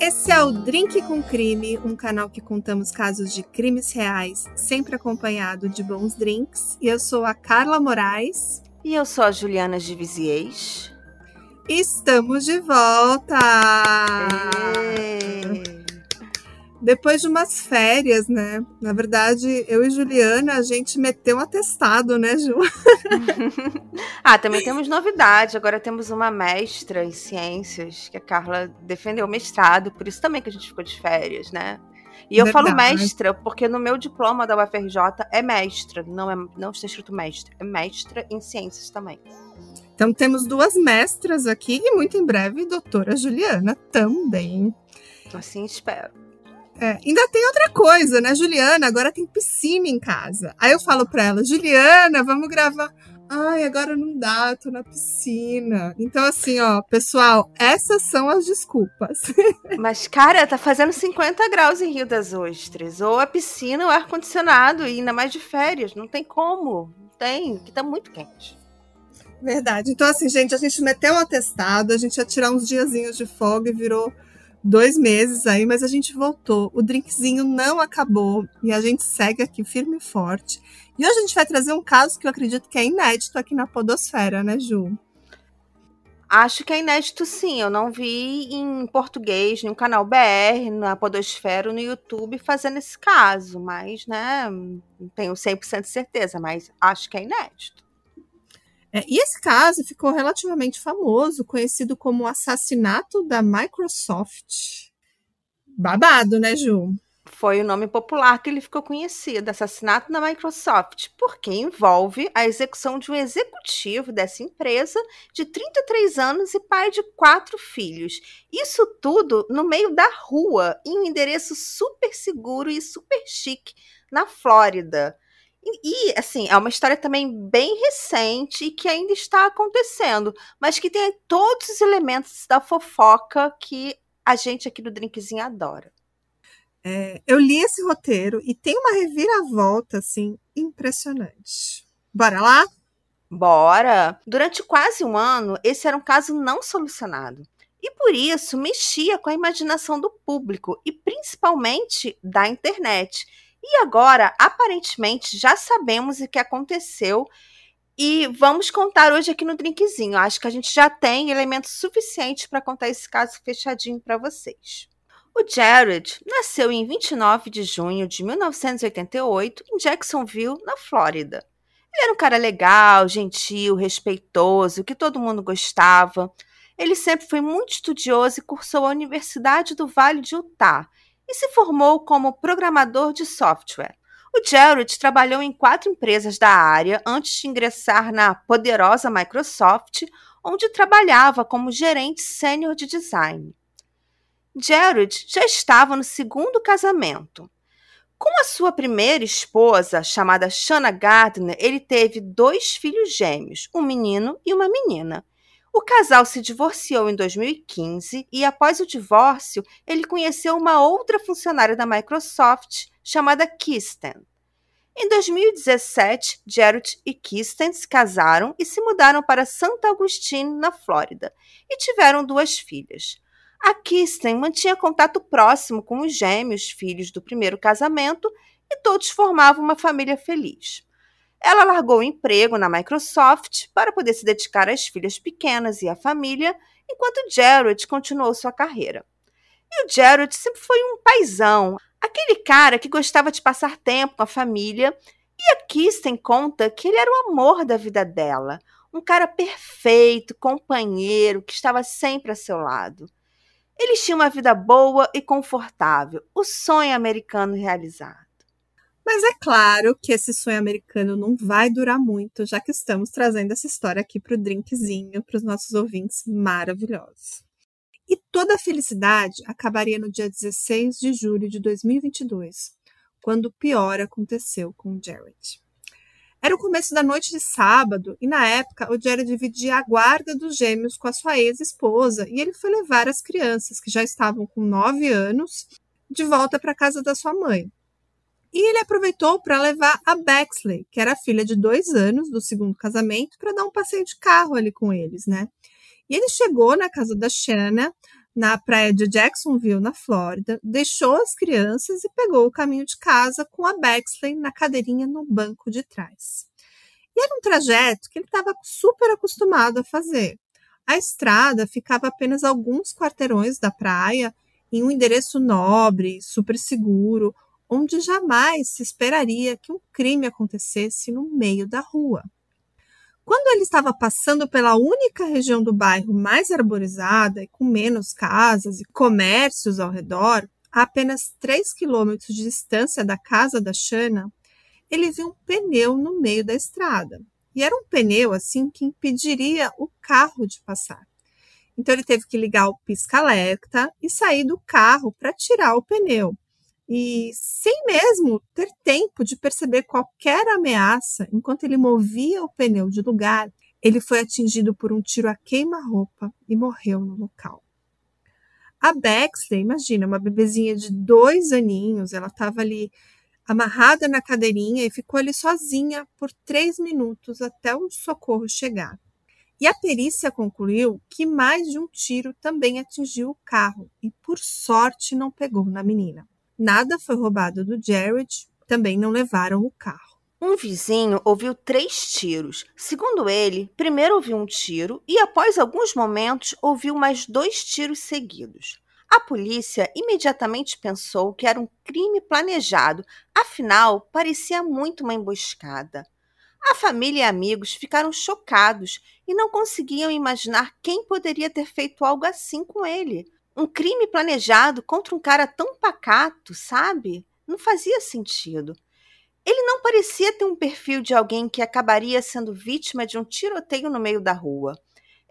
Esse é o Drink com Crime, um canal que contamos casos de crimes reais, sempre acompanhado de bons drinks. E eu sou a Carla Moraes. E eu sou a Juliana de Viziers. Estamos de volta! Depois de umas férias, né? Na verdade, eu e Juliana, a gente meteu um atestado, né, Ju? ah, também temos novidade. Agora temos uma mestra em ciências, que a Carla defendeu o mestrado, por isso também que a gente ficou de férias, né? E eu verdade. falo mestra porque no meu diploma da UFRJ é mestra, não, é, não está escrito mestra, é mestra em ciências também. Então temos duas mestras aqui e muito em breve doutora Juliana também. Assim espero. É, ainda tem outra coisa, né, Juliana? Agora tem piscina em casa. Aí eu falo pra ela, Juliana, vamos gravar. Ai, agora não dá, tô na piscina. Então, assim, ó, pessoal, essas são as desculpas. Mas, cara, tá fazendo 50 graus em Rio das Ostras. Ou a piscina ou ar-condicionado, e ainda mais de férias. Não tem como. Não tem, que tá muito quente. Verdade. Então, assim, gente, a gente meteu o atestado, a gente ia tirar uns diazinhos de folga e virou dois meses aí, mas a gente voltou. O drinkzinho não acabou e a gente segue aqui firme e forte. E hoje a gente vai trazer um caso que eu acredito que é inédito aqui na Podosfera, né, Ju? Acho que é inédito sim. Eu não vi em português, no canal BR, na Podosfera, no YouTube, fazendo esse caso. Mas, né, não tenho 100% de certeza, mas acho que é inédito. É, e esse caso ficou relativamente famoso, conhecido como o assassinato da Microsoft. Babado, né, Ju? Foi o nome popular que ele ficou conhecido, assassinato da Microsoft, porque envolve a execução de um executivo dessa empresa de 33 anos e pai de quatro filhos. Isso tudo no meio da rua, em um endereço super seguro e super chique na Flórida. E, assim, é uma história também bem recente e que ainda está acontecendo, mas que tem todos os elementos da fofoca que a gente aqui do Drinkzinho adora. É, eu li esse roteiro e tem uma reviravolta, assim, impressionante. Bora lá? Bora! Durante quase um ano, esse era um caso não solucionado. E por isso mexia com a imaginação do público e principalmente da internet e agora, aparentemente, já sabemos o que aconteceu e vamos contar hoje aqui no drinkzinho. Acho que a gente já tem elementos suficientes para contar esse caso fechadinho para vocês. O Jared nasceu em 29 de junho de 1988 em Jacksonville, na Flórida. Ele era um cara legal, gentil, respeitoso, que todo mundo gostava. Ele sempre foi muito estudioso e cursou a Universidade do Vale de Utah e se formou como programador de software. O Jared trabalhou em quatro empresas da área antes de ingressar na poderosa Microsoft, onde trabalhava como gerente sênior de design. Jared já estava no segundo casamento. Com a sua primeira esposa, chamada Shanna Gardner, ele teve dois filhos gêmeos, um menino e uma menina. O casal se divorciou em 2015 e, após o divórcio, ele conheceu uma outra funcionária da Microsoft chamada Kirsten. Em 2017, Jared e Kirsten se casaram e se mudaram para Santa Augustine, na Flórida, e tiveram duas filhas. A Kirsten mantinha contato próximo com os gêmeos, filhos do primeiro casamento, e todos formavam uma família feliz. Ela largou o emprego na Microsoft para poder se dedicar às filhas pequenas e à família, enquanto Jared continuou sua carreira. E o Jared sempre foi um paizão, aquele cara que gostava de passar tempo com a família, e a Kirsten conta que ele era o amor da vida dela, um cara perfeito, companheiro, que estava sempre a seu lado. Eles tinham uma vida boa e confortável, o sonho americano realizado. Mas é claro que esse sonho americano não vai durar muito, já que estamos trazendo essa história aqui para o drinkzinho, para os nossos ouvintes maravilhosos. E toda a felicidade acabaria no dia 16 de julho de 2022, quando o pior aconteceu com Jared. Era o começo da noite de sábado e, na época, o Jared dividia a guarda dos gêmeos com a sua ex-esposa e ele foi levar as crianças, que já estavam com 9 anos, de volta para a casa da sua mãe. E ele aproveitou para levar a Bexley, que era filha de dois anos do segundo casamento, para dar um passeio de carro ali com eles, né? E ele chegou na casa da Shanna na praia de Jacksonville, na Flórida, deixou as crianças e pegou o caminho de casa com a Bexley na cadeirinha no banco de trás. E era um trajeto que ele estava super acostumado a fazer. A estrada ficava apenas alguns quarteirões da praia, em um endereço nobre, super seguro, onde jamais se esperaria que um crime acontecesse no meio da rua. Quando ele estava passando pela única região do bairro mais arborizada e com menos casas e comércios ao redor, a apenas 3 quilômetros de distância da casa da Shana, ele viu um pneu no meio da estrada. E era um pneu assim que impediria o carro de passar. Então ele teve que ligar o pisca-alerta e sair do carro para tirar o pneu. E sem mesmo ter tempo de perceber qualquer ameaça, enquanto ele movia o pneu de lugar, ele foi atingido por um tiro a queima-roupa e morreu no local. A Bexley, imagina, uma bebezinha de dois aninhos, ela estava ali amarrada na cadeirinha e ficou ali sozinha por três minutos até o socorro chegar. E a perícia concluiu que mais de um tiro também atingiu o carro e, por sorte, não pegou na menina. Nada foi roubado do Jared, também não levaram o carro. Um vizinho ouviu três tiros. Segundo ele, primeiro ouviu um tiro e, após alguns momentos, ouviu mais dois tiros seguidos. A polícia imediatamente pensou que era um crime planejado, afinal, parecia muito uma emboscada. A família e amigos ficaram chocados e não conseguiam imaginar quem poderia ter feito algo assim com ele um crime planejado contra um cara tão pacato, sabe? Não fazia sentido. Ele não parecia ter um perfil de alguém que acabaria sendo vítima de um tiroteio no meio da rua.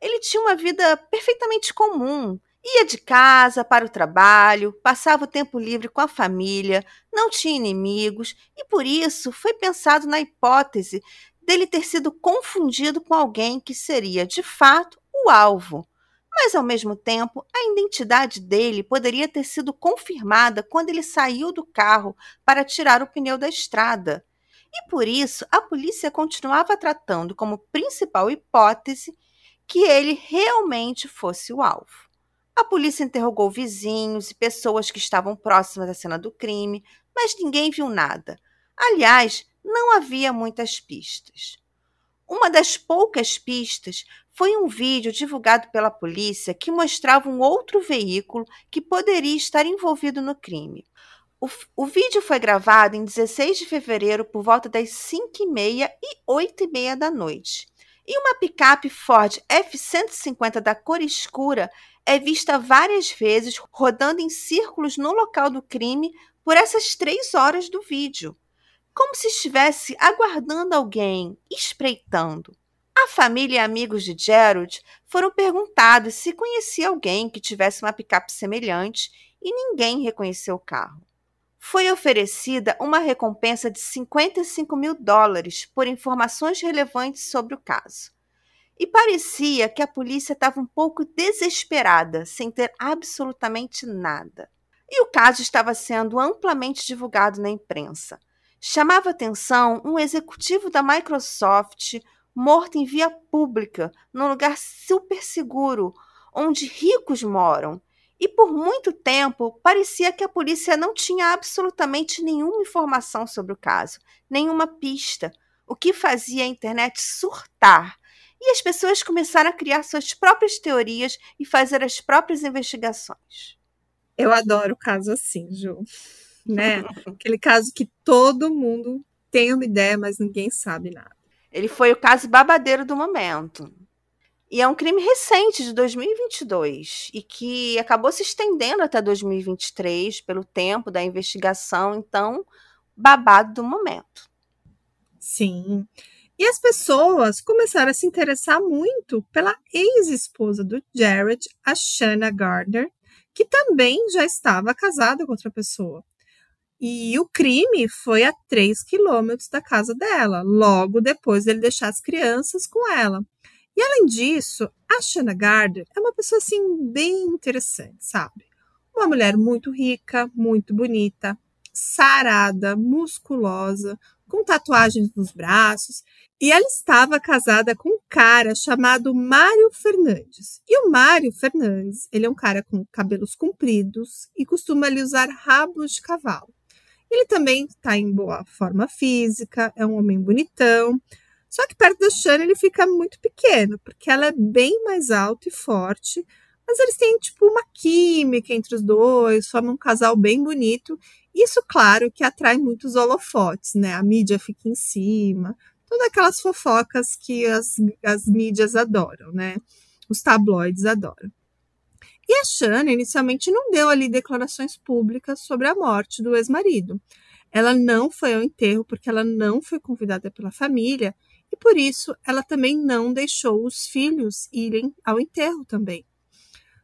Ele tinha uma vida perfeitamente comum. Ia de casa para o trabalho, passava o tempo livre com a família, não tinha inimigos e por isso foi pensado na hipótese dele ter sido confundido com alguém que seria de fato o alvo mas ao mesmo tempo a identidade dele poderia ter sido confirmada quando ele saiu do carro para tirar o pneu da estrada. E por isso a polícia continuava tratando como principal hipótese que ele realmente fosse o alvo. A polícia interrogou vizinhos e pessoas que estavam próximas à cena do crime, mas ninguém viu nada. Aliás, não havia muitas pistas. Uma das poucas pistas foi um vídeo divulgado pela polícia que mostrava um outro veículo que poderia estar envolvido no crime. O, o vídeo foi gravado em 16 de fevereiro por volta das 5h30 e 8h30 da noite. E uma picape Ford F-150 da cor escura é vista várias vezes rodando em círculos no local do crime por essas três horas do vídeo como se estivesse aguardando alguém, espreitando. A família e amigos de Gerald foram perguntados se conhecia alguém que tivesse uma picape semelhante e ninguém reconheceu o carro. Foi oferecida uma recompensa de 55 mil dólares por informações relevantes sobre o caso. E parecia que a polícia estava um pouco desesperada, sem ter absolutamente nada. E o caso estava sendo amplamente divulgado na imprensa. Chamava atenção um executivo da Microsoft morto em via pública, num lugar super seguro, onde ricos moram. E por muito tempo parecia que a polícia não tinha absolutamente nenhuma informação sobre o caso, nenhuma pista, o que fazia a internet surtar. E as pessoas começaram a criar suas próprias teorias e fazer as próprias investigações. Eu adoro caso assim, Ju né? Aquele caso que todo mundo tem uma ideia, mas ninguém sabe nada. Ele foi o caso babadeiro do momento. E é um crime recente, de 2022, e que acabou se estendendo até 2023 pelo tempo da investigação, então, babado do momento. Sim. E as pessoas começaram a se interessar muito pela ex-esposa do Jared, a Shanna Gardner, que também já estava casada com outra pessoa. E o crime foi a 3 quilômetros da casa dela, logo depois dele deixar as crianças com ela. E além disso, a Shanna Gardner é uma pessoa assim bem interessante, sabe? Uma mulher muito rica, muito bonita, sarada, musculosa, com tatuagens nos braços, e ela estava casada com um cara chamado Mário Fernandes. E o Mário Fernandes, ele é um cara com cabelos compridos e costuma ali usar rabos de cavalo. Ele também está em boa forma física, é um homem bonitão. Só que perto da Shana ele fica muito pequeno, porque ela é bem mais alta e forte. Mas eles têm, tipo, uma química entre os dois, formam um casal bem bonito. Isso, claro, que atrai muitos holofotes, né? A mídia fica em cima, todas aquelas fofocas que as, as mídias adoram, né? Os tabloides adoram. E a Shana inicialmente não deu ali declarações públicas sobre a morte do ex-marido. Ela não foi ao enterro porque ela não foi convidada pela família e por isso ela também não deixou os filhos irem ao enterro também.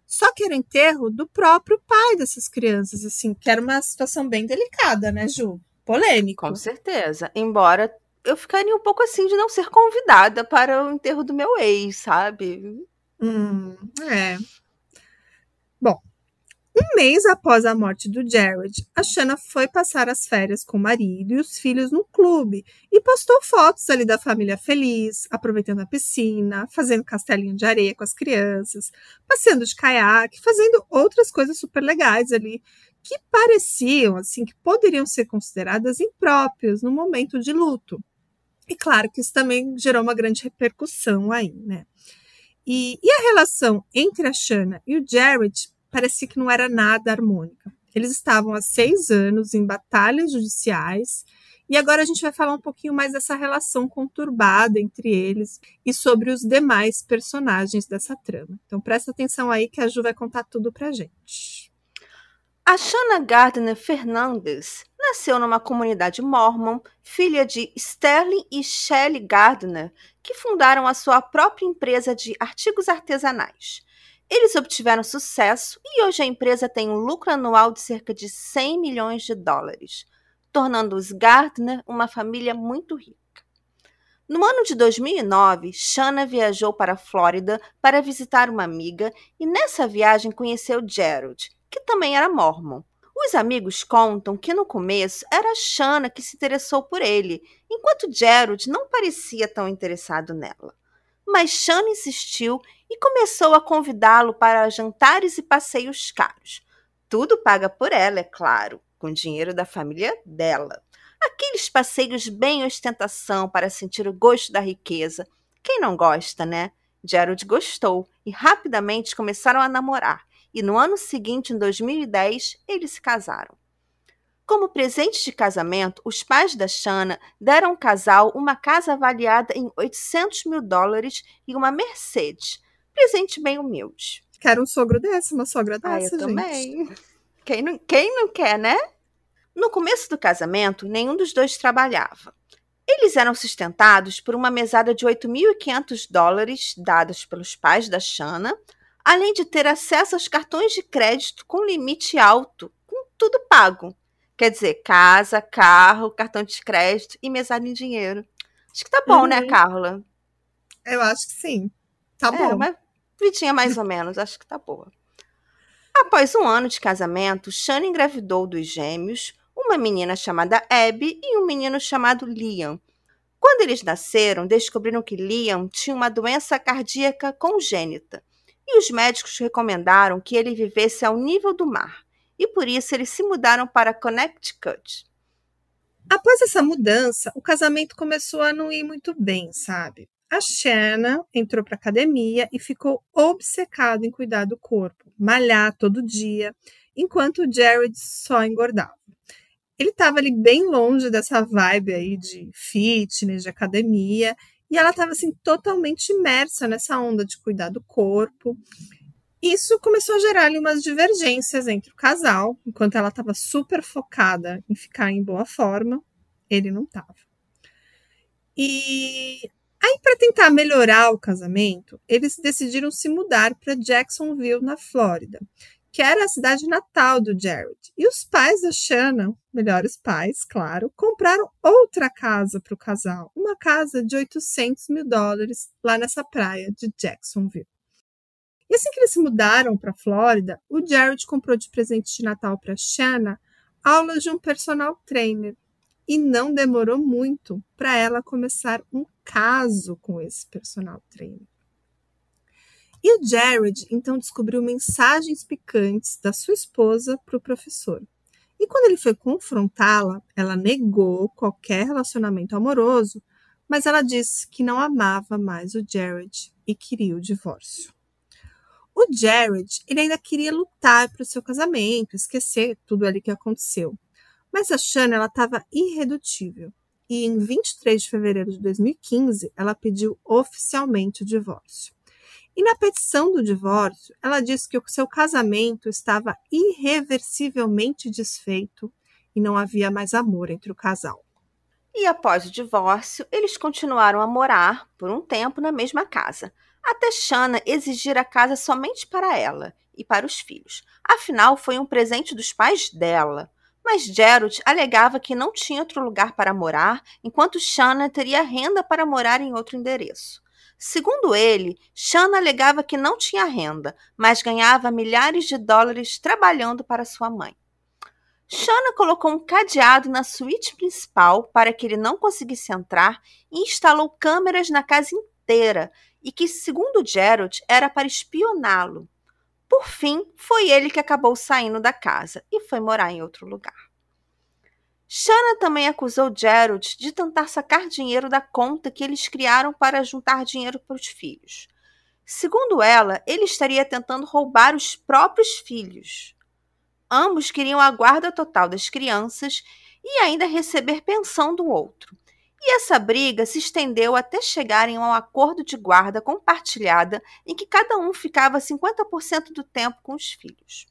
Só que era o enterro do próprio pai dessas crianças, assim, que era uma situação bem delicada, né, Ju? Polêmico. Com certeza. Embora eu ficaria um pouco assim de não ser convidada para o enterro do meu ex, sabe? Hum, é. Bom, um mês após a morte do Jared, a Shanna foi passar as férias com o marido e os filhos no clube e postou fotos ali da família feliz, aproveitando a piscina, fazendo castelinho de areia com as crianças, passeando de caiaque, fazendo outras coisas super legais ali que pareciam assim que poderiam ser consideradas impróprias no momento de luto. E claro que isso também gerou uma grande repercussão aí, né? E, e a relação entre a Shanna e o Jared parecia que não era nada harmônica. Eles estavam há seis anos em batalhas judiciais e agora a gente vai falar um pouquinho mais dessa relação conturbada entre eles e sobre os demais personagens dessa trama. Então presta atenção aí que a Ju vai contar tudo pra gente. A Shanna Gardner Fernandes nasceu numa comunidade mormon, filha de Sterling e Shelley Gardner, que fundaram a sua própria empresa de artigos artesanais. Eles obtiveram sucesso e hoje a empresa tem um lucro anual de cerca de 100 milhões de dólares, tornando os Gardner uma família muito rica. No ano de 2009, Shanna viajou para a Flórida para visitar uma amiga e nessa viagem conheceu Gerald, que também era mormon. Os amigos contam que no começo era Shanna que se interessou por ele, enquanto Gerald não parecia tão interessado nela. Mas Shanna insistiu e começou a convidá-lo para jantares e passeios caros. Tudo paga por ela, é claro, com dinheiro da família dela. Aqueles passeios bem ostentação para sentir o gosto da riqueza. Quem não gosta, né? Gerald gostou e rapidamente começaram a namorar. E no ano seguinte, em 2010, eles se casaram. Como presente de casamento, os pais da Shanna deram ao casal uma casa avaliada em 800 mil dólares e uma Mercedes, presente bem humilde. Quero um sogro desse, uma sogra dessa, ah, eu gente. também. Quem não, quem não quer, né? No começo do casamento, nenhum dos dois trabalhava. Eles eram sustentados por uma mesada de 8.500 dólares dadas pelos pais da Shanna, além de ter acesso aos cartões de crédito com limite alto, com tudo pago. Quer dizer, casa, carro, cartão de crédito e mesada em dinheiro. Acho que tá bom, né, uhum. né, Carla? Eu acho que sim. Tá é, bom. Uma vidinha mais ou menos, acho que tá boa. Após um ano de casamento, Shana engravidou dos gêmeos, uma menina chamada Abby e um menino chamado Liam. Quando eles nasceram, descobriram que Liam tinha uma doença cardíaca congênita e os médicos recomendaram que ele vivesse ao nível do mar, e por isso eles se mudaram para Connecticut. Após essa mudança, o casamento começou a não ir muito bem, sabe? A Shanna entrou para academia e ficou obcecado em cuidar do corpo, malhar todo dia, enquanto o Jared só engordava. Ele estava ali bem longe dessa vibe aí de fitness, de academia, e ela estava assim totalmente imersa nessa onda de cuidar do corpo. Isso começou a gerar ali umas divergências entre o casal, enquanto ela estava super focada em ficar em boa forma, ele não estava. E Aí, para tentar melhorar o casamento, eles decidiram se mudar para Jacksonville, na Flórida, que era a cidade natal do Jared. E os pais da Shannon, melhores pais, claro, compraram outra casa para o casal, uma casa de 800 mil dólares lá nessa praia de Jacksonville. E assim que eles se mudaram para a Flórida, o Jared comprou de presente de Natal para Shanna aulas de um personal trainer E não demorou muito para ela começar um caso com esse personal trainer. E o Jared então descobriu mensagens picantes da sua esposa para o professor. E quando ele foi confrontá-la, ela negou qualquer relacionamento amoroso, mas ela disse que não amava mais o Jared e queria o divórcio. O Jared, ele ainda queria lutar para o seu casamento, esquecer tudo ali que aconteceu. Mas a Shanna, ela estava irredutível. E em 23 de fevereiro de 2015, ela pediu oficialmente o divórcio. E na petição do divórcio, ela disse que o seu casamento estava irreversivelmente desfeito e não havia mais amor entre o casal. E após o divórcio, eles continuaram a morar por um tempo na mesma casa, até Shanna exigir a casa somente para ela e para os filhos. Afinal, foi um presente dos pais dela. Mas Gerald alegava que não tinha outro lugar para morar, enquanto Shanna teria renda para morar em outro endereço. Segundo ele, Shanna alegava que não tinha renda, mas ganhava milhares de dólares trabalhando para sua mãe. Shanna colocou um cadeado na suíte principal para que ele não conseguisse entrar e instalou câmeras na casa inteira e que, segundo Gerald, era para espioná-lo. Por fim, foi ele que acabou saindo da casa e foi morar em outro lugar. Shanna também acusou Gerald de tentar sacar dinheiro da conta que eles criaram para juntar dinheiro para os filhos. Segundo ela, ele estaria tentando roubar os próprios filhos. Ambos queriam a guarda total das crianças e ainda receber pensão do outro. E essa briga se estendeu até chegarem a um acordo de guarda compartilhada em que cada um ficava 50% do tempo com os filhos.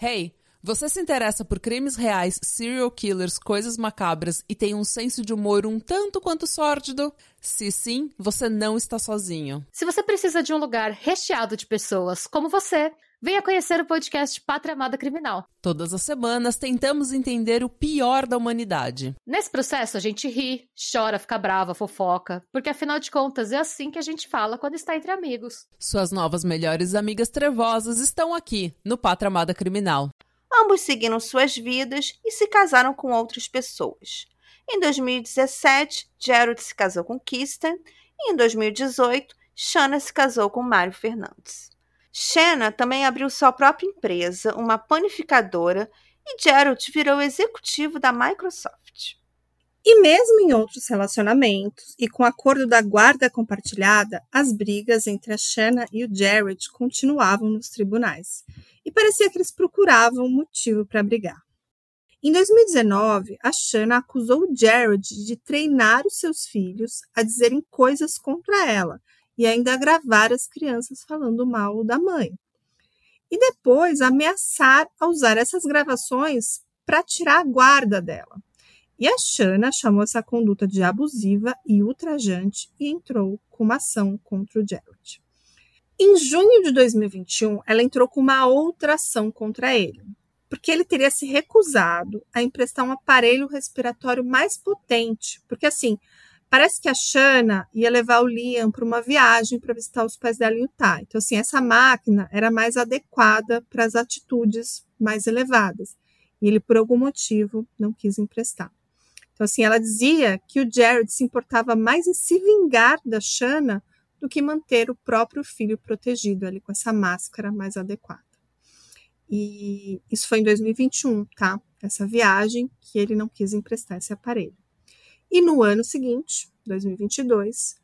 Hey, você se interessa por crimes reais, serial killers, coisas macabras e tem um senso de humor um tanto quanto sórdido? Se sim, você não está sozinho. Se você precisa de um lugar recheado de pessoas como você, venha conhecer o podcast Pátria Amada Criminal. Todas as semanas tentamos entender o pior da humanidade. Nesse processo a gente ri, chora, fica brava, fofoca, porque afinal de contas é assim que a gente fala quando está entre amigos. Suas novas melhores amigas trevosas estão aqui no Pátria Amada Criminal. Ambos seguiram suas vidas e se casaram com outras pessoas. Em 2017, Gerald se casou com Kristen e em 2018, Shanna se casou com Mário Fernandes. Shanna também abriu sua própria empresa, uma panificadora, e Gerald virou executivo da Microsoft. E mesmo em outros relacionamentos e com o acordo da guarda compartilhada, as brigas entre a Shanna e o Jared continuavam nos tribunais e parecia que eles procuravam motivo para brigar. Em 2019, a Shanna acusou o Jared de treinar os seus filhos a dizerem coisas contra ela e ainda gravar as crianças falando mal da mãe. E depois ameaçar a usar essas gravações para tirar a guarda dela. E a Shanna chamou essa conduta de abusiva e ultrajante e entrou com uma ação contra o Jared. Em junho de 2021, ela entrou com uma outra ação contra ele, porque ele teria se recusado a emprestar um aparelho respiratório mais potente, porque assim, parece que a Shana ia levar o Liam para uma viagem para visitar os pais dela em Utah. Então assim, essa máquina era mais adequada para as atitudes mais elevadas, e ele por algum motivo não quis emprestar. Então assim, ela dizia que o Jared se importava mais em se vingar da Shana do que manter o próprio filho protegido ali com essa máscara mais adequada. E isso foi em 2021, tá? Essa viagem que ele não quis emprestar esse aparelho. E no ano seguinte, 2022,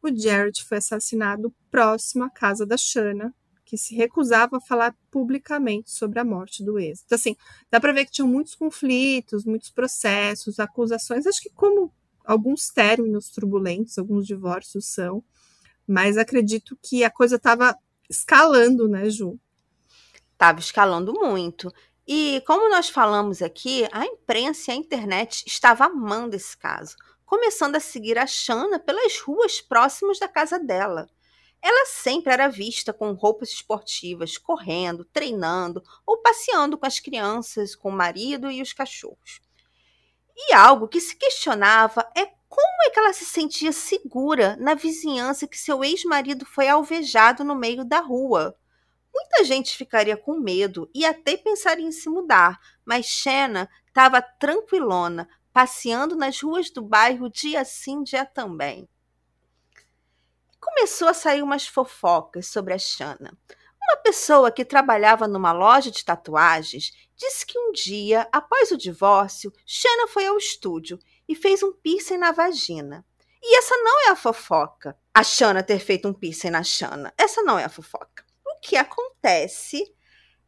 o Jared foi assassinado próximo à casa da Shanna, que se recusava a falar publicamente sobre a morte do ex. Então, assim, dá para ver que tinham muitos conflitos, muitos processos, acusações, acho que como alguns términos turbulentos, alguns divórcios são, mas acredito que a coisa estava escalando, né, Ju? Estava escalando muito. E como nós falamos aqui, a imprensa e a internet estavam amando esse caso, começando a seguir a Shana pelas ruas próximas da casa dela. Ela sempre era vista com roupas esportivas, correndo, treinando ou passeando com as crianças, com o marido e os cachorros. E algo que se questionava é como é que ela se sentia segura na vizinhança que seu ex-marido foi alvejado no meio da rua? Muita gente ficaria com medo e até pensaria em se mudar, mas Shanna estava tranquilona, passeando nas ruas do bairro dia sim, dia também. Começou a sair umas fofocas sobre a Shanna. Uma pessoa que trabalhava numa loja de tatuagens disse que um dia, após o divórcio, Shanna foi ao estúdio e fez um piercing na vagina. E essa não é a fofoca. A Shanna ter feito um piercing na Shanna. Essa não é a fofoca. O que acontece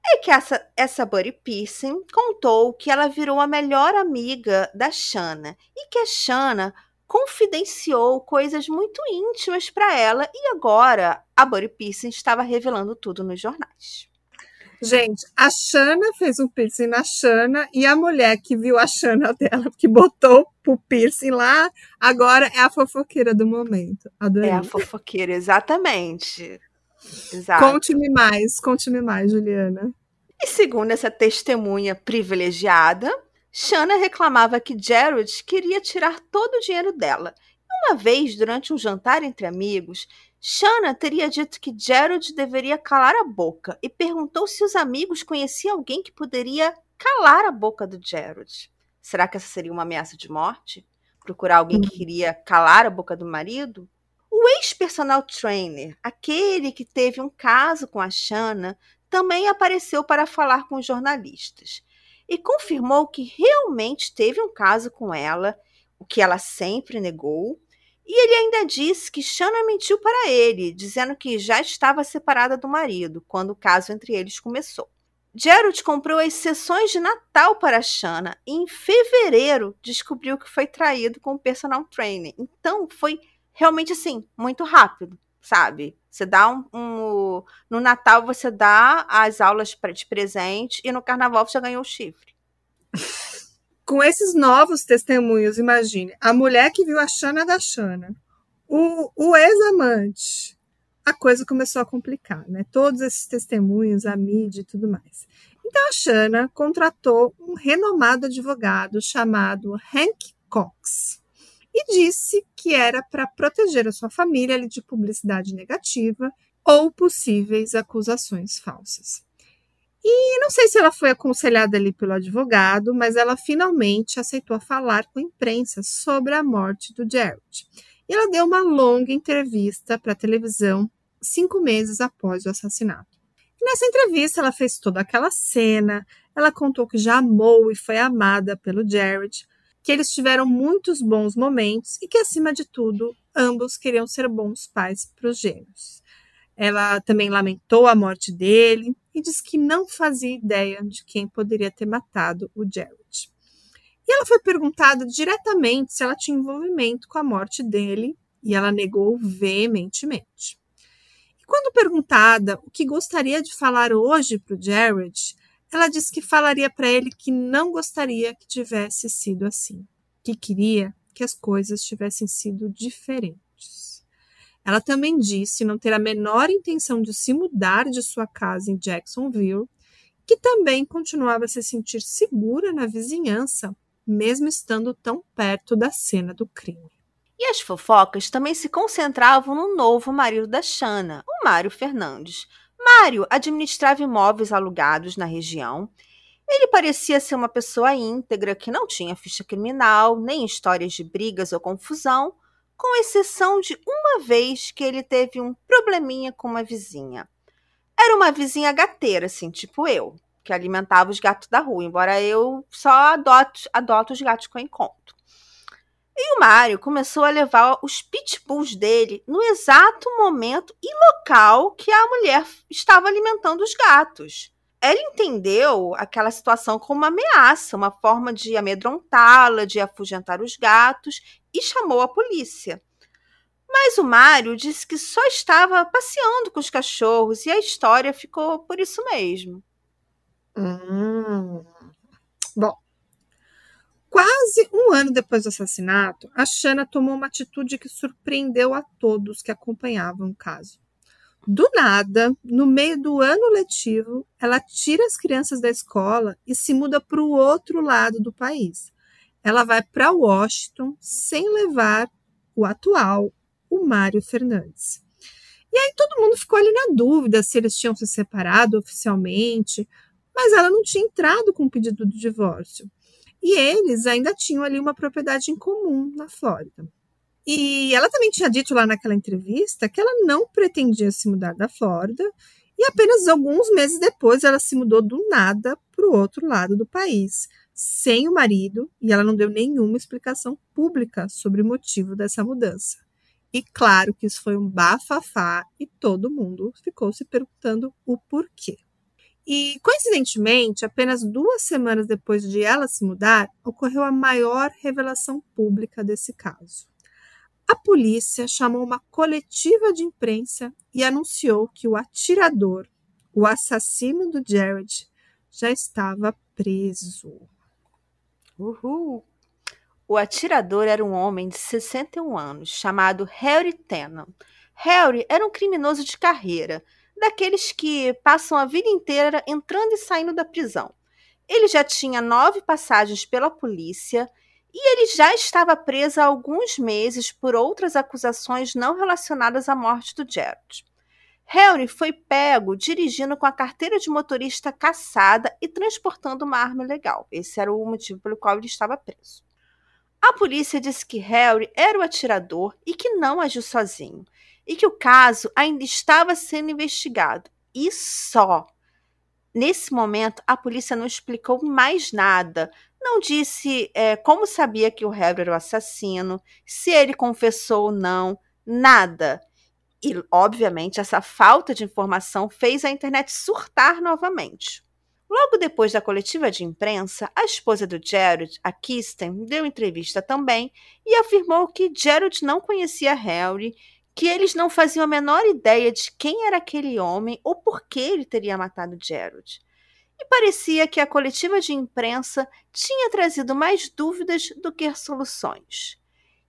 é que essa, essa Buddy Piercing contou que ela virou a melhor amiga da Shanna e que a Shanna confidenciou coisas muito íntimas para ela e agora a Buddy Piercing estava revelando tudo nos jornais. Gente, a Shana fez um piercing na Shana e a mulher que viu a Shana dela, que botou o piercing lá, agora é a fofoqueira do momento. Adorei. É a fofoqueira, exatamente. Exato. Conte-me mais, conte-me mais, Juliana. E segundo essa testemunha privilegiada, Shanna reclamava que Jared queria tirar todo o dinheiro dela. E uma vez, durante um jantar entre amigos, Shanna teria dito que Gerald deveria calar a boca e perguntou se os amigos conheciam alguém que poderia calar a boca do Gerald. Será que essa seria uma ameaça de morte? Procurar alguém que queria calar a boca do marido? O ex-personal trainer, aquele que teve um caso com a Shanna, também apareceu para falar com os jornalistas e confirmou que realmente teve um caso com ela, o que ela sempre negou. E ele ainda disse que Shanna mentiu para ele, dizendo que já estava separada do marido quando o caso entre eles começou. Gerald comprou as sessões de Natal para Shanna e em fevereiro descobriu que foi traído com o personal trainer. Então foi realmente assim, muito rápido, sabe? Você dá um, um, No Natal você dá as aulas de presente e no carnaval você ganhou o chifre. Com esses novos testemunhos, imagine, a mulher que viu a Xana da Xana, o, o ex-amante, a coisa começou a complicar, né? Todos esses testemunhos, a mídia e tudo mais. Então a Xana contratou um renomado advogado chamado Hank Cox e disse que era para proteger a sua família de publicidade negativa ou possíveis acusações falsas. E não sei se ela foi aconselhada ali pelo advogado, mas ela finalmente aceitou falar com a imprensa sobre a morte do Jared. E ela deu uma longa entrevista para a televisão cinco meses após o assassinato. E nessa entrevista, ela fez toda aquela cena. Ela contou que já amou e foi amada pelo Jared, que eles tiveram muitos bons momentos e que, acima de tudo, ambos queriam ser bons pais para os gêmeos. Ela também lamentou a morte dele e disse que não fazia ideia de quem poderia ter matado o Jared. E ela foi perguntada diretamente se ela tinha envolvimento com a morte dele e ela negou veementemente. E quando perguntada o que gostaria de falar hoje para o Jared, ela disse que falaria para ele que não gostaria que tivesse sido assim, que queria que as coisas tivessem sido diferentes. Ela também disse não ter a menor intenção de se mudar de sua casa em Jacksonville, que também continuava a se sentir segura na vizinhança, mesmo estando tão perto da cena do crime. E as fofocas também se concentravam no novo marido da Shanna, o Mário Fernandes, Mário administrava imóveis alugados na região. Ele parecia ser uma pessoa íntegra que não tinha ficha criminal, nem histórias de brigas ou confusão, com exceção de uma vez que ele teve um probleminha com uma vizinha. Era uma vizinha gateira, assim, tipo eu, que alimentava os gatos da rua, embora eu só adote, adoto os gatos que eu encontro. E o Mário começou a levar os pitbulls dele no exato momento e local que a mulher estava alimentando os gatos. Ela entendeu aquela situação como uma ameaça, uma forma de amedrontá-la, de afugentar os gatos e chamou a polícia. Mas o Mário disse que só estava passeando com os cachorros e a história ficou por isso mesmo. Hum. Bom, Quase um ano depois do assassinato, a Shanna tomou uma atitude que surpreendeu a todos que acompanhavam o caso. Do nada, no meio do ano letivo, ela tira as crianças da escola e se muda para o outro lado do país. Ela vai para Washington sem levar o atual, o Mário Fernandes. E aí todo mundo ficou ali na dúvida se eles tinham se separado oficialmente, mas ela não tinha entrado com o pedido de divórcio. E eles ainda tinham ali uma propriedade em comum na Flórida. E ela também tinha dito lá naquela entrevista que ela não pretendia se mudar da Flórida e apenas alguns meses depois ela se mudou do nada para o outro lado do país, sem o marido, e ela não deu nenhuma explicação pública sobre o motivo dessa mudança. E claro que isso foi um bafafá e todo mundo ficou se perguntando o porquê. E, coincidentemente, apenas duas semanas depois de ela se mudar, ocorreu a maior revelação pública desse caso. A polícia chamou uma coletiva de imprensa e anunciou que o atirador, o assassino do Jared, já estava preso. Uhul! O atirador era um homem de 61 anos, chamado Harry Tennant. Harry era um criminoso de carreira, daqueles que passam a vida inteira entrando e saindo da prisão. Ele já tinha nove passagens pela polícia e ele já estava preso há alguns meses por outras acusações não relacionadas à morte do Jared. Henry foi pego dirigindo com a carteira de motorista caçada e transportando uma arma ilegal. Esse era o motivo pelo qual ele estava preso. A polícia disse que Harry era o atirador e que não agiu sozinho, e que o caso ainda estava sendo investigado. E só. Nesse momento, a polícia não explicou mais nada não disse é, como sabia que o Harry era o assassino, se ele confessou ou não, nada. E, obviamente, essa falta de informação fez a internet surtar novamente. Logo depois da coletiva de imprensa, a esposa do Jared, a Kirsten, deu entrevista também e afirmou que Jared não conhecia Harry, que eles não faziam a menor ideia de quem era aquele homem ou por que ele teria matado Jared e parecia que a coletiva de imprensa tinha trazido mais dúvidas do que soluções.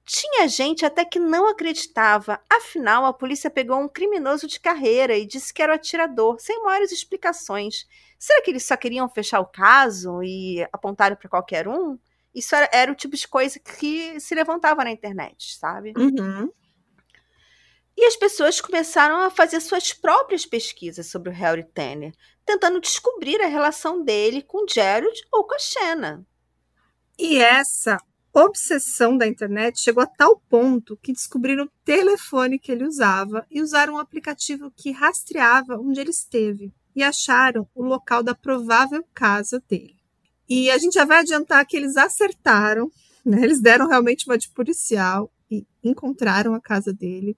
Tinha gente até que não acreditava, afinal a polícia pegou um criminoso de carreira e disse que era o atirador, sem maiores explicações. Será que eles só queriam fechar o caso e apontaram para qualquer um? Isso era, era, o tipo de coisa que se levantava na internet, sabe? Uhum. E as pessoas começaram a fazer suas próprias pesquisas sobre o Harry Tanner, tentando descobrir a relação dele com Jared ou com a Shanna. E essa obsessão da internet chegou a tal ponto que descobriram o telefone que ele usava e usaram um aplicativo que rastreava onde ele esteve e acharam o local da provável casa dele. E a gente já vai adiantar que eles acertaram, né? eles deram realmente uma de policial e encontraram a casa dele.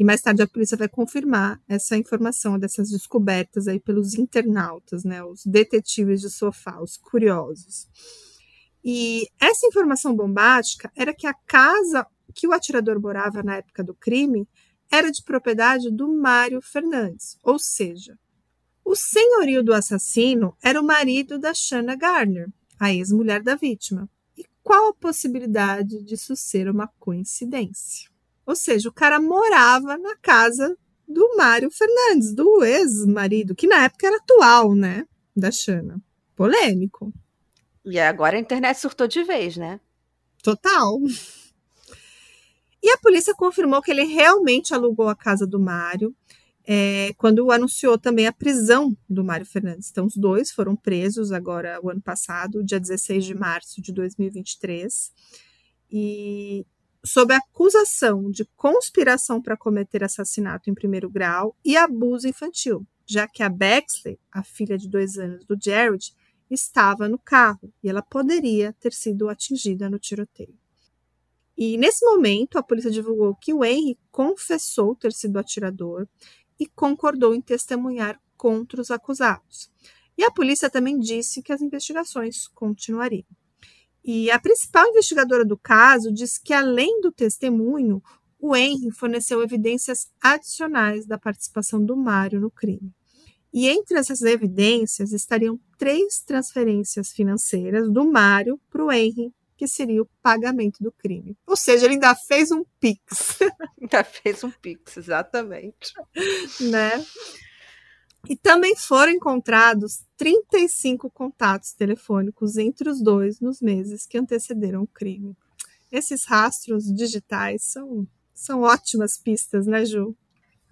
E mais tarde a polícia vai confirmar essa informação dessas descobertas aí pelos internautas, né, os detetives de sofá, os curiosos. E essa informação bombástica era que a casa que o atirador morava na época do crime era de propriedade do Mário Fernandes, ou seja, o senhorio do assassino era o marido da Shanna Garner, a ex-mulher da vítima. E qual a possibilidade disso ser uma coincidência? Ou seja, o cara morava na casa do Mário Fernandes, do ex-marido, que na época era atual, né? Da Xana. Polêmico. E agora a internet surtou de vez, né? Total. E a polícia confirmou que ele realmente alugou a casa do Mário, é, quando anunciou também a prisão do Mário Fernandes. Então, os dois foram presos agora, o ano passado, dia 16 de março de 2023. E sob acusação de conspiração para cometer assassinato em primeiro grau e abuso infantil, já que a Bexley, a filha de dois anos do Jared, estava no carro e ela poderia ter sido atingida no tiroteio. E nesse momento, a polícia divulgou que o Henry confessou ter sido atirador e concordou em testemunhar contra os acusados. E a polícia também disse que as investigações continuariam. E a principal investigadora do caso diz que, além do testemunho, o Henry forneceu evidências adicionais da participação do Mário no crime. E entre essas evidências estariam três transferências financeiras do Mário para o Henry, que seria o pagamento do crime. Ou seja, ele ainda fez um Pix. Ainda fez um Pix, exatamente. né? E também foram encontrados 35 contatos telefônicos entre os dois nos meses que antecederam o crime. Esses rastros digitais são, são ótimas pistas, né, Ju?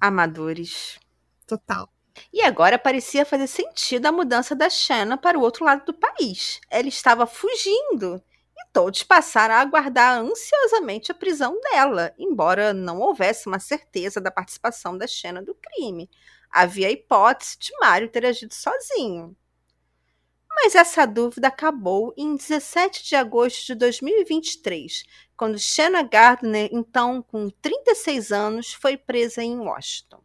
Amadores. Total. E agora parecia fazer sentido a mudança da Shanna para o outro lado do país. Ela estava fugindo todos passaram a aguardar ansiosamente a prisão dela, embora não houvesse uma certeza da participação da Xena do crime. Havia a hipótese de Mário ter agido sozinho. Mas essa dúvida acabou em 17 de agosto de 2023, quando Shanna Gardner, então com 36 anos, foi presa em Washington.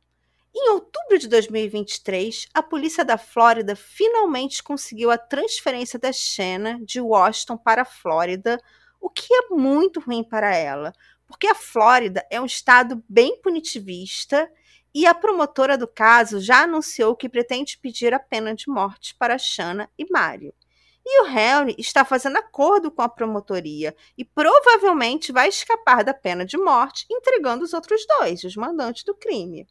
Em outubro de 2023, a polícia da Flórida finalmente conseguiu a transferência da Shanna de Washington para a Flórida, o que é muito ruim para ela, porque a Flórida é um estado bem punitivista e a promotora do caso já anunciou que pretende pedir a pena de morte para Shanna e Mário. E o Henry está fazendo acordo com a promotoria e provavelmente vai escapar da pena de morte, entregando os outros dois, os mandantes do crime.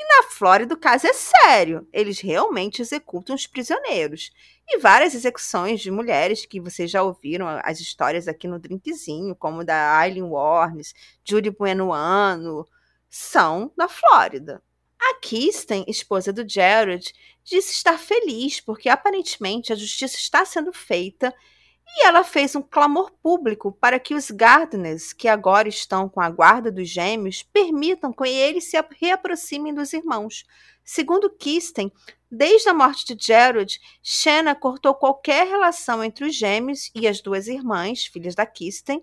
E na Flórida o caso é sério. Eles realmente executam os prisioneiros. E várias execuções de mulheres que vocês já ouviram as histórias aqui no Drinkzinho, como da Aileen Warnes, Judy Buenoano, são na Flórida. A Kristen, esposa do Jared, disse estar feliz porque aparentemente a justiça está sendo feita e ela fez um clamor público para que os Gardners, que agora estão com a guarda dos gêmeos, permitam que eles se reaproximem dos irmãos. Segundo Kristen, desde a morte de Jared, Shanna cortou qualquer relação entre os gêmeos e as duas irmãs, filhas da Kristen,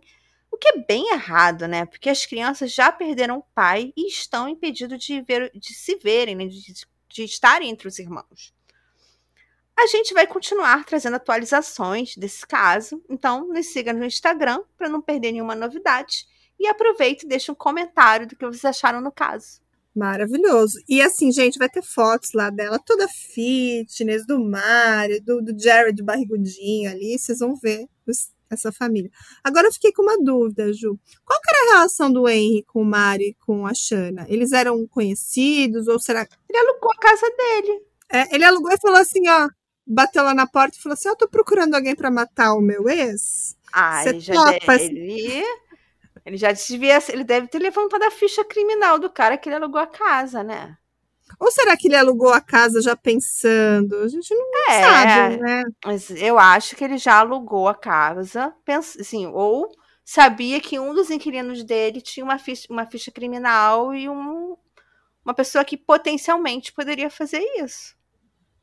o que é bem errado, né? Porque as crianças já perderam o pai e estão impedidos de, ver, de se verem, né? de, de estarem entre os irmãos. A gente vai continuar trazendo atualizações desse caso, então nos siga no Instagram para não perder nenhuma novidade. E aproveite e deixe um comentário do que vocês acharam no caso. Maravilhoso. E assim, gente, vai ter fotos lá dela, toda fitness, do Mário, do, do Jared barrigudinho ali, vocês vão ver os, essa família. Agora eu fiquei com uma dúvida, Ju. Qual que era a relação do Henry com o Mário e com a Shana? Eles eram conhecidos ou será Ele alugou a casa dele. É, ele alugou e falou assim, ó, bateu lá na porta e falou assim: Eu tô procurando alguém para matar o meu ex. Ah, ele já, deve, ele, ele já devia, ele deve ter levantado a ficha criminal do cara que ele alugou a casa, né? Ou será que ele alugou a casa já pensando? A gente não é, sabe, né? Mas eu acho que ele já alugou a casa, pensa, assim, ou sabia que um dos inquilinos dele tinha uma ficha, uma ficha criminal e um, uma pessoa que potencialmente poderia fazer isso.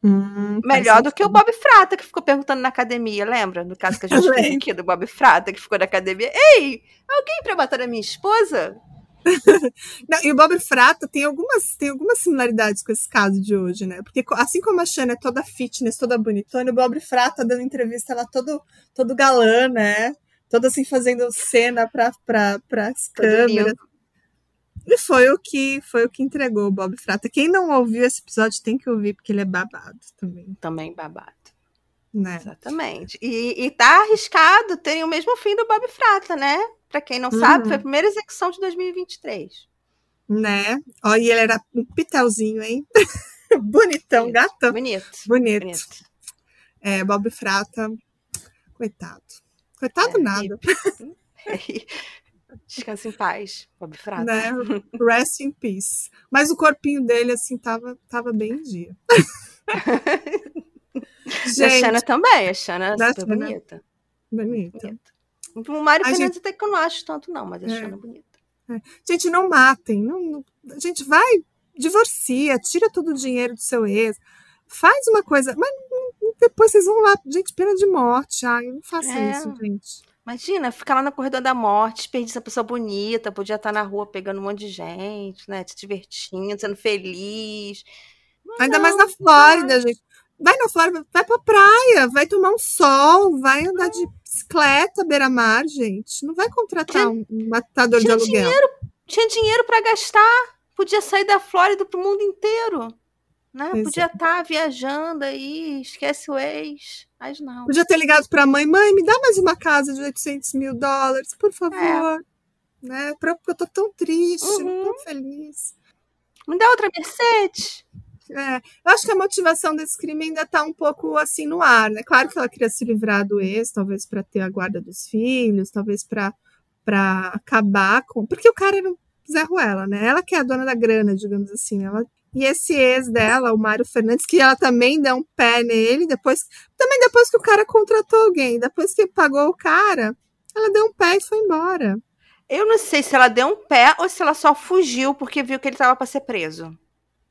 Hum, Melhor do que o Bob Frata, que ficou perguntando na academia, lembra? No caso que a gente fez aqui do Bob Frata, que ficou na academia. Ei, alguém pra matar a minha esposa? Não, e o Bob Frata tem algumas, tem algumas similaridades com esse caso de hoje, né? Porque assim como a Shanna é toda fitness, toda bonitona, o Bob Frata dando entrevista lá todo, todo galã, né? Todo assim fazendo cena para pra, as câmeras. E foi o que foi o que entregou o Bob Frata. Quem não ouviu esse episódio tem que ouvir, porque ele é babado também. Também babado. Né? Exatamente. E, e tá arriscado terem o mesmo fim do Bob Frata, né? Para quem não uhum. sabe, foi a primeira execução de 2023. Né? Ó, e ele era um pitelzinho, hein? Bonitão, Bonito. gatão. Bonito. Bonito. Bonito. É, Bob Frata, coitado. Coitado é, nada. E... Descansa em paz, Bob Frata. Né? Rest in peace. Mas o corpinho dele, assim, tava, tava bem em dia. Gente, a Xana também, a Xana é super bonita. Bonita. bonita. O Mário Fernandes gente... até que eu não acho tanto, não, mas a é. Xana é bonita. É. Gente, não matem. Não, não, a gente vai, divorcia, tira todo o dinheiro do seu ex, faz uma coisa, mas depois vocês vão lá, gente, pena de morte. Ai, não faça é. isso, gente. Imagina, ficar lá no corredor da morte, perder essa pessoa bonita, podia estar na rua pegando um monte de gente, né? Se divertindo, sendo feliz. Ainda mais na Flórida, gente. Vai na Flórida, vai pra praia, vai tomar um sol, vai andar de bicicleta beira-mar, gente. Não vai contratar tinha, um matador de aluguel. Dinheiro, tinha dinheiro para gastar. Podia sair da Flórida pro mundo inteiro. Né? Podia estar tá viajando aí, esquece o ex, mas não. Podia ter ligado para a mãe, mãe, me dá mais uma casa de 800 mil dólares, por favor. É. Né? Porque eu tô tão triste, uhum. não tô feliz. Me dá outra Mercedes. É, eu acho que a motivação desse crime ainda está um pouco assim no ar, né? Claro que ela queria se livrar do ex, talvez para ter a guarda dos filhos, talvez para acabar com. Porque o cara era um Zé Ruela, né? Ela que é a dona da grana, digamos assim. Ela e esse ex dela, o Mário Fernandes, que ela também deu um pé nele, depois, também depois que o cara contratou alguém, depois que pagou o cara, Ela deu um pé e foi embora. Eu não sei se ela deu um pé ou se ela só fugiu porque viu que ele estava para ser preso.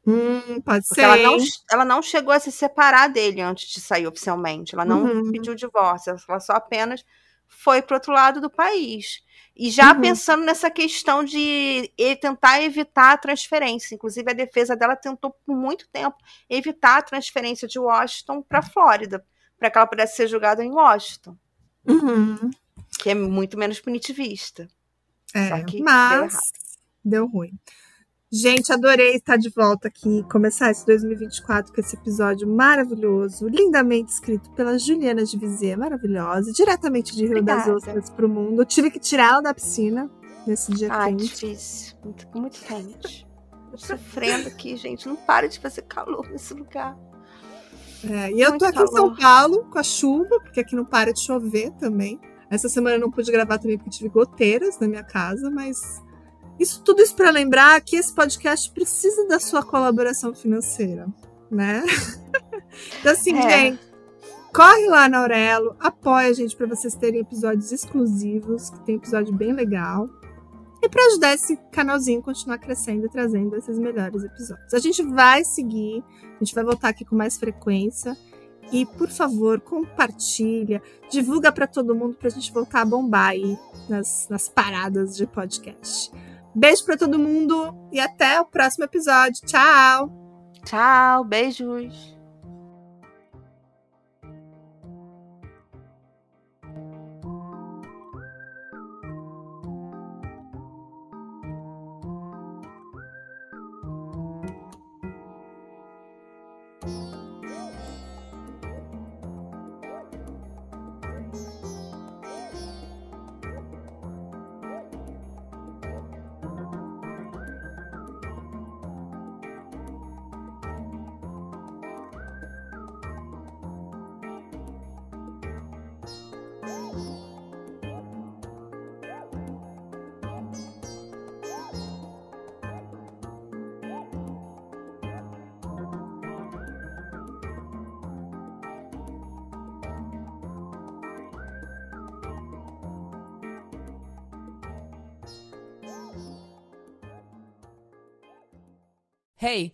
Hum, pode Porque ser. ela não, ela não chegou a se separar dele antes de sair oficialmente. Ela não Uhum. pediu divórcio. Ela só apenas foi para outro lado do país. E já Uhum. pensando nessa questão de tentar evitar a transferência. Inclusive, a defesa dela tentou por muito tempo evitar a transferência de Washington para Flórida, para que ela pudesse ser julgada em Washington, Uhum. que é muito menos punitivista. É, Só que deu mas deu ruim. Gente, adorei estar de volta aqui, começar esse 2024 com esse episódio maravilhoso, lindamente escrito pela Juliana de Vizia, maravilhosa, diretamente de Rio das Obrigada. Ostras para o mundo. Eu tive que tirá-la da piscina nesse dia Ai, quente. difícil. Muito, muito quente. Tô sofrendo aqui, gente. Não para de fazer calor nesse lugar. É, e eu tô Muito aqui em São calor. Paulo com a chuva, porque aqui não para de chover também. Essa semana eu não pude gravar também porque tive goteiras na minha casa, mas isso tudo isso para lembrar que esse podcast precisa da sua colaboração financeira, né? então assim, É. gente, corre lá na Aurelo, apoia a gente para vocês terem episódios exclusivos, que tem episódio bem legal. E para ajudar esse canalzinho a continuar crescendo e trazendo esses melhores episódios. A gente vai seguir, a gente vai voltar aqui com mais frequência. E, por favor, compartilha, divulga para todo mundo para a gente voltar a bombar aí nas, nas paradas de podcast. Beijo para todo mundo e até o próximo episódio. Tchau! Tchau, beijos. Hey,